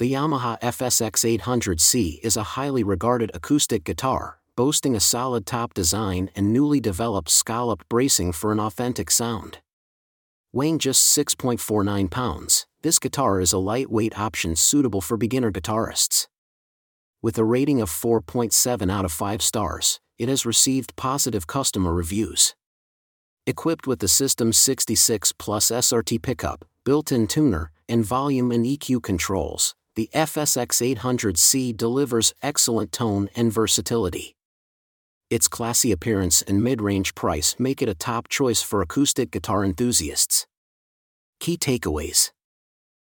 The Yamaha FSX 800C is a highly regarded acoustic guitar, boasting a solid top design and newly developed scalloped bracing for an authentic sound. Weighing just 6.49 pounds, this guitar is a lightweight option suitable for beginner guitarists. With a rating of 4.7 out of 5 stars, it has received positive customer reviews. Equipped with the System 66 Plus SRT pickup, built-in tuner, and volume and EQ controls, the FSX 800C delivers excellent tone and versatility. Its classy appearance and mid-range price make it a top choice for acoustic guitar enthusiasts. Key takeaways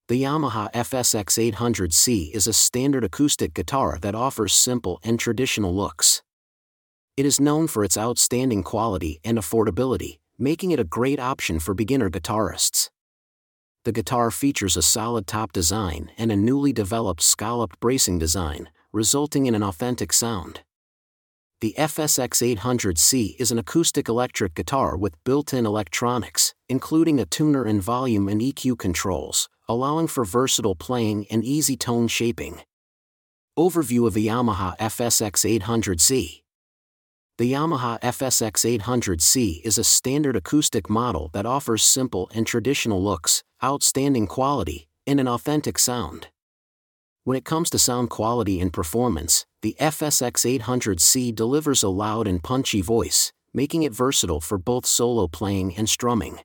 The Yamaha FSX 800C is a standard acoustic guitar that offers simple and traditional looks. It is known for its outstanding quality and affordability, making it a great option for beginner guitarists. The guitar features a solid top design and a newly developed scalloped bracing design, resulting in an authentic sound. The FSX 800C is an acoustic electric guitar with built-in electronics, including a tuner and volume and EQ controls, allowing for versatile playing and easy tone shaping. Overview of the Yamaha FSX 800C The Yamaha FSX 800C is a standard acoustic model that offers simple and traditional looks, outstanding quality, and an authentic sound. When it comes to sound quality and performance, the FSX 800C delivers a loud and punchy voice, making it versatile for both solo playing and strumming.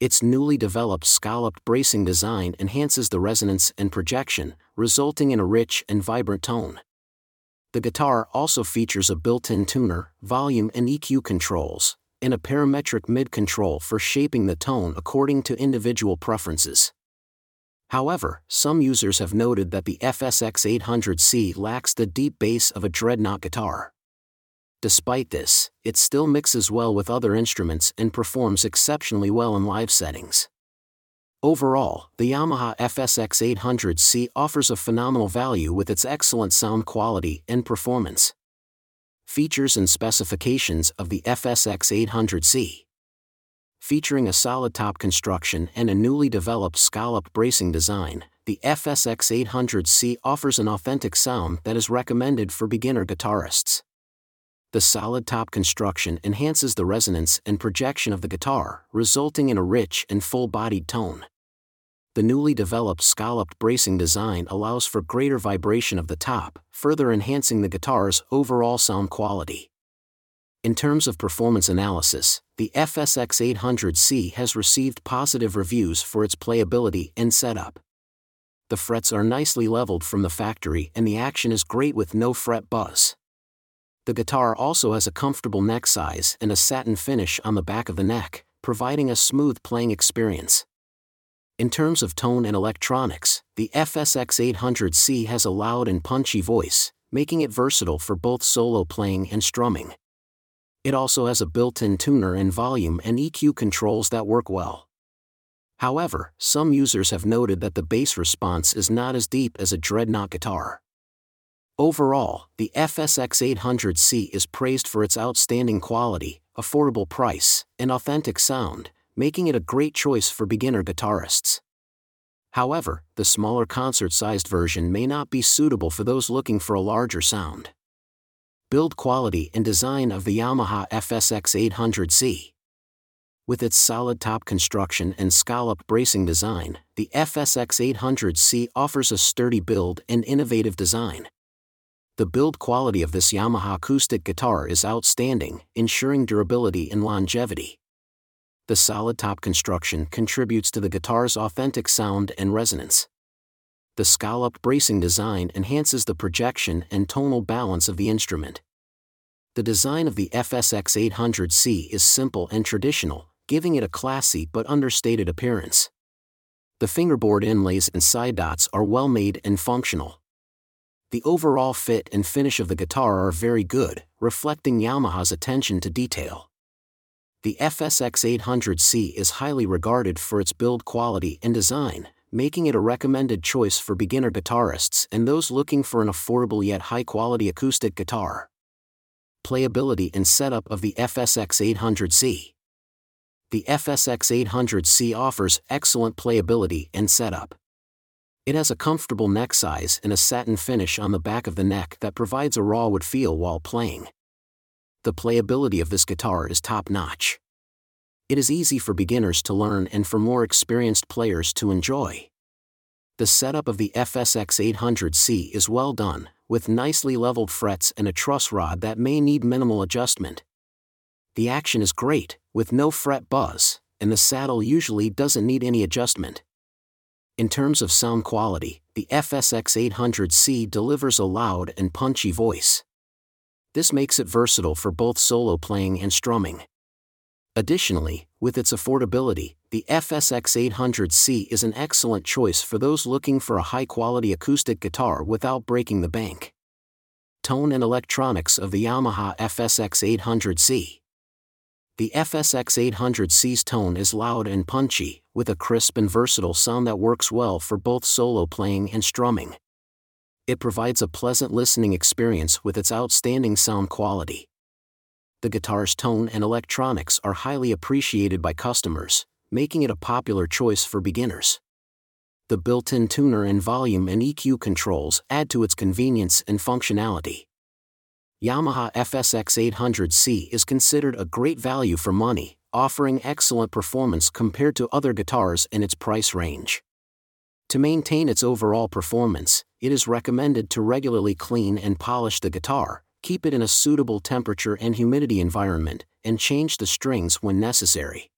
Its newly developed scalloped bracing design enhances the resonance and projection, resulting in a rich and vibrant tone. The guitar also features a built-in tuner, volume and EQ controls, and a parametric mid control for shaping the tone according to individual preferences. However, some users have noted that the FSX 800C lacks the deep bass of a dreadnought guitar. Despite this, it still mixes well with other instruments and performs exceptionally well in live settings. Overall, the Yamaha FSX 800C offers a phenomenal value with its excellent sound quality and performance. Features and specifications of the FSX 800C featuring a solid top construction and a newly developed scallop bracing design, the FSX 800C offers an authentic sound that is recommended for beginner guitarists. The solid top construction enhances the resonance and projection of the guitar, resulting in a rich and full bodied tone. The newly developed scalloped bracing design allows for greater vibration of the top, further enhancing the guitar's overall sound quality. In terms of performance analysis, the FSX 800C has received positive reviews for its playability and setup. The frets are nicely leveled from the factory and the action is great with no fret buzz. The guitar also has a comfortable neck size and a satin finish on the back of the neck, providing a smooth playing experience. In terms of tone and electronics, the FSX 800C has a loud and punchy voice, making it versatile for both solo playing and strumming. It also has a built-in tuner and volume and EQ controls that work well. However, some users have noted that the bass response is not as deep as a dreadnought guitar. Overall, the FSX 800C is praised for its outstanding quality, affordable price, and authentic sound, making it a great choice for beginner guitarists. However, the smaller concert sized version may not be suitable for those looking for a larger sound build quality and design of the Yamaha FSX 800C. With its solid top construction and scallop bracing design, the FSX 800C offers a sturdy build and innovative design. The build quality of this Yamaha acoustic guitar is outstanding, ensuring durability and longevity. The solid top construction contributes to the guitar's authentic sound and resonance the scallop bracing design enhances the projection and tonal balance of the instrument. The design of the FSX 800C is simple and traditional, giving it a classy but understated appearance. The fingerboard inlays and side dots are well made and functional. The overall fit and finish of the guitar are very good, reflecting Yamaha's attention to detail. The FSX 800C is highly regarded for its build quality and design, making it a recommended choice for beginner guitarists and those looking for an affordable yet high quality acoustic guitar. Playability and setup of the FSX 800C. The FSX 800C offers excellent playability and setup. It has a comfortable neck size and a satin finish on the back of the neck that provides a raw wood feel while playing. The playability of this guitar is top notch. It is easy for beginners to learn and for more experienced players to enjoy. The setup of the FSX 800C is well done, with nicely leveled frets and a truss rod that may need minimal adjustment. The action is great, with no fret buzz, and the saddle usually doesn't need any adjustment. In terms of sound quality, the FSX 800C delivers a loud and punchy voice. This makes it versatile for both solo playing and strumming. Additionally, with its affordability, the FSX 800C is an excellent choice for those looking for a high quality acoustic guitar without breaking the bank. Tone and electronics of the Yamaha FSX 800C. The FSX 800C's tone is loud and punchy, with a crisp and versatile sound that works well for both solo playing and strumming. It provides a pleasant listening experience with its outstanding sound quality. The guitar's tone and electronics are highly appreciated by customers, making it a popular choice for beginners. The built in tuner and volume and EQ controls add to its convenience and functionality. Yamaha FSX 800C is considered a great value for money, offering excellent performance compared to other guitars in its price range. To maintain its overall performance, it is recommended to regularly clean and polish the guitar, keep it in a suitable temperature and humidity environment, and change the strings when necessary.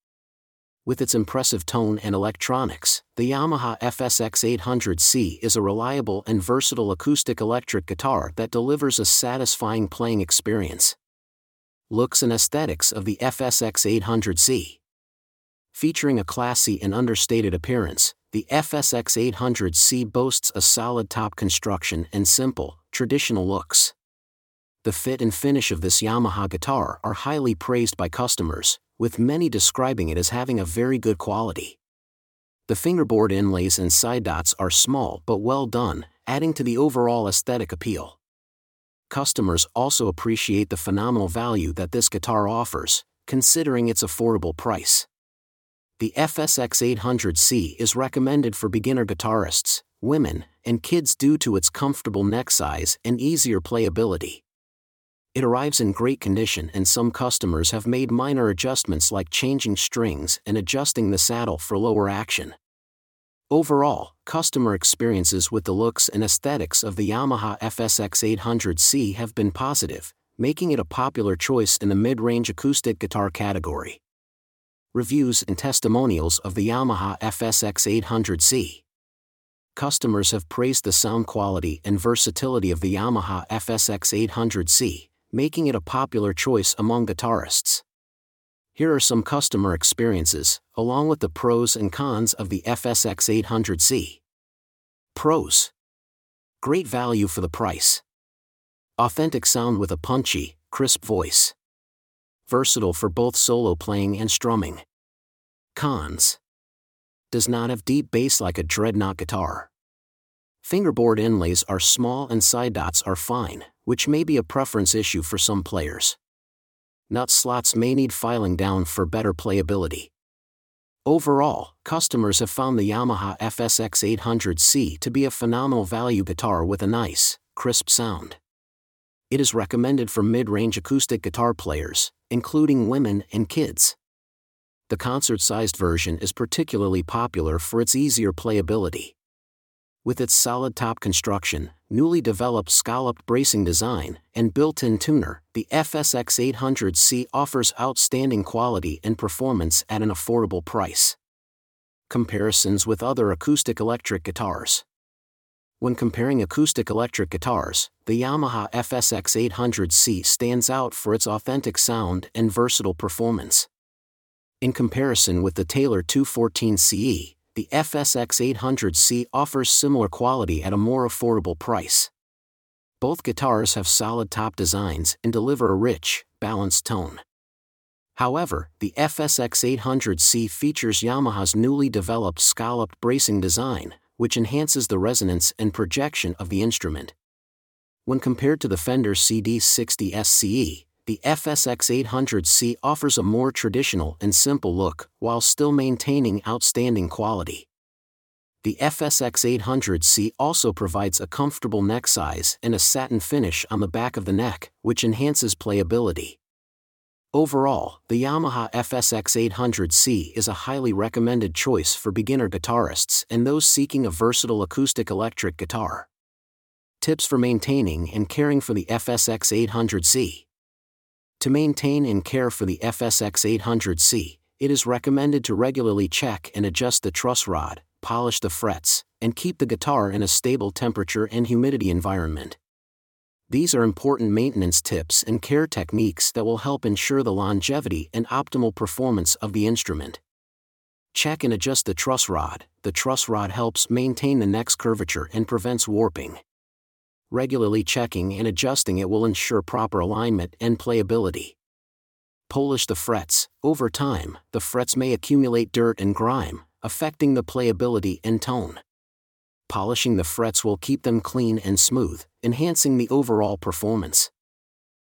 With its impressive tone and electronics, the Yamaha FSX 800C is a reliable and versatile acoustic electric guitar that delivers a satisfying playing experience. Looks and aesthetics of the FSX 800C. Featuring a classy and understated appearance, the FSX 800C boasts a solid top construction and simple, traditional looks. The fit and finish of this Yamaha guitar are highly praised by customers, with many describing it as having a very good quality. The fingerboard inlays and side dots are small but well done, adding to the overall aesthetic appeal. Customers also appreciate the phenomenal value that this guitar offers, considering its affordable price. The FSX 800C is recommended for beginner guitarists, women, and kids due to its comfortable neck size and easier playability. It arrives in great condition and some customers have made minor adjustments like changing strings and adjusting the saddle for lower action. Overall, customer experiences with the looks and aesthetics of the Yamaha FSX 800C have been positive, making it a popular choice in the mid-range acoustic guitar category. Reviews and testimonials of the Yamaha FSX 800C. Customers have praised the sound quality and versatility of the Yamaha FSX 800C, making it a popular choice among guitarists. Here are some customer experiences, along with the pros and cons of the FSX 800C. Pros Great value for the price. Authentic sound with a punchy, crisp voice. Versatile for both solo playing and strumming. Cons Does not have deep bass like a dreadnought guitar. Fingerboard inlays are small and side dots are fine, which may be a preference issue for some players. Nut slots may need filing down for better playability. Overall, customers have found the Yamaha FSX 800C to be a phenomenal value guitar with a nice, crisp sound. It is recommended for mid range acoustic guitar players, including women and kids. The concert sized version is particularly popular for its easier playability. With its solid top construction, newly developed scalloped bracing design, and built-in tuner, the FSX 800C offers outstanding quality and performance at an affordable price. Comparisons with other acoustic electric guitars. When comparing acoustic electric guitars, the Yamaha FSX 800C stands out for its authentic sound and versatile performance. In comparison with the Taylor 214CE, the FSX 800C offers similar quality at a more affordable price. Both guitars have solid top designs and deliver a rich, balanced tone. However, the FSX 800C features Yamaha's newly developed scalloped bracing design, which enhances the resonance and projection of the instrument. When compared to the Fender CD60 SCE, the FSX 800C offers a more traditional and simple look while still maintaining outstanding quality. The FSX 800C also provides a comfortable neck size and a satin finish on the back of the neck, which enhances playability. Overall, the Yamaha FSX 800C is a highly recommended choice for beginner guitarists and those seeking a versatile acoustic electric guitar. Tips for maintaining and caring for the FSX 800C. To maintain and care for the FSX 800C, it is recommended to regularly check and adjust the truss rod, polish the frets, and keep the guitar in a stable temperature and humidity environment. These are important maintenance tips and care techniques that will help ensure the longevity and optimal performance of the instrument. Check and adjust the truss rod. The truss rod helps maintain the neck's curvature and prevents warping. Regularly checking and adjusting it will ensure proper alignment and playability. Polish the frets. Over time, the frets may accumulate dirt and grime, affecting the playability and tone polishing the frets will keep them clean and smooth, enhancing the overall performance.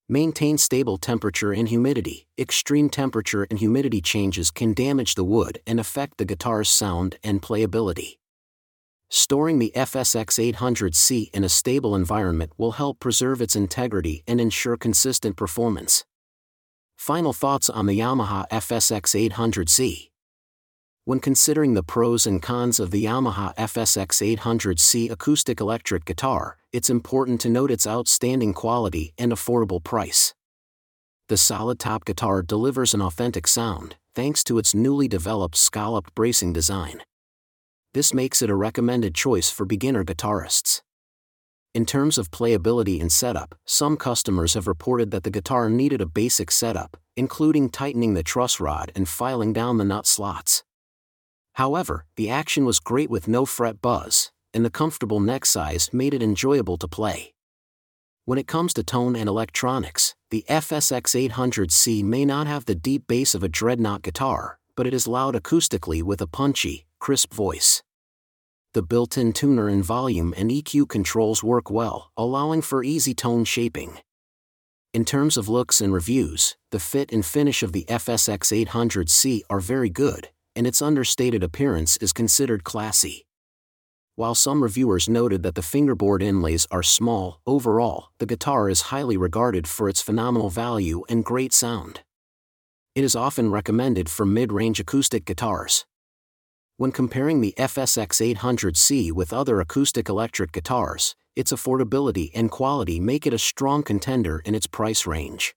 Maintain stable temperature and humidity. Extreme temperature and humidity changes can damage the wood and affect the guitar's sound and playability. Storing the FSX 800C in a stable environment will help preserve its integrity and ensure consistent performance. Final thoughts on the Yamaha FSX 800C when considering the pros and cons of the Yamaha FSX 800C acoustic electric guitar, it's important to note its outstanding quality and affordable price. The solid top guitar delivers an authentic sound, thanks to its newly developed scalloped bracing design. This makes it a recommended choice for beginner guitarists. In terms of playability and setup, some customers have reported that the guitar needed a basic setup, including tightening the truss rod and filing down the nut slots. However, the action was great with no fret buzz, and the comfortable neck size made it enjoyable to play. When it comes to tone and electronics, the FSX 800C may not have the deep bass of a dreadnought guitar, but it is loud acoustically with a punchy, crisp voice. The built in tuner and volume and EQ controls work well, allowing for easy tone shaping. In terms of looks and reviews, the fit and finish of the FSX 800C are very good, and its understated appearance is considered classy. While some reviewers noted that the fingerboard inlays are small, overall, the guitar is highly regarded for its phenomenal value and great sound. It is often recommended for mid range acoustic guitars. When comparing the FSX 800C with other acoustic electric guitars, its affordability and quality make it a strong contender in its price range.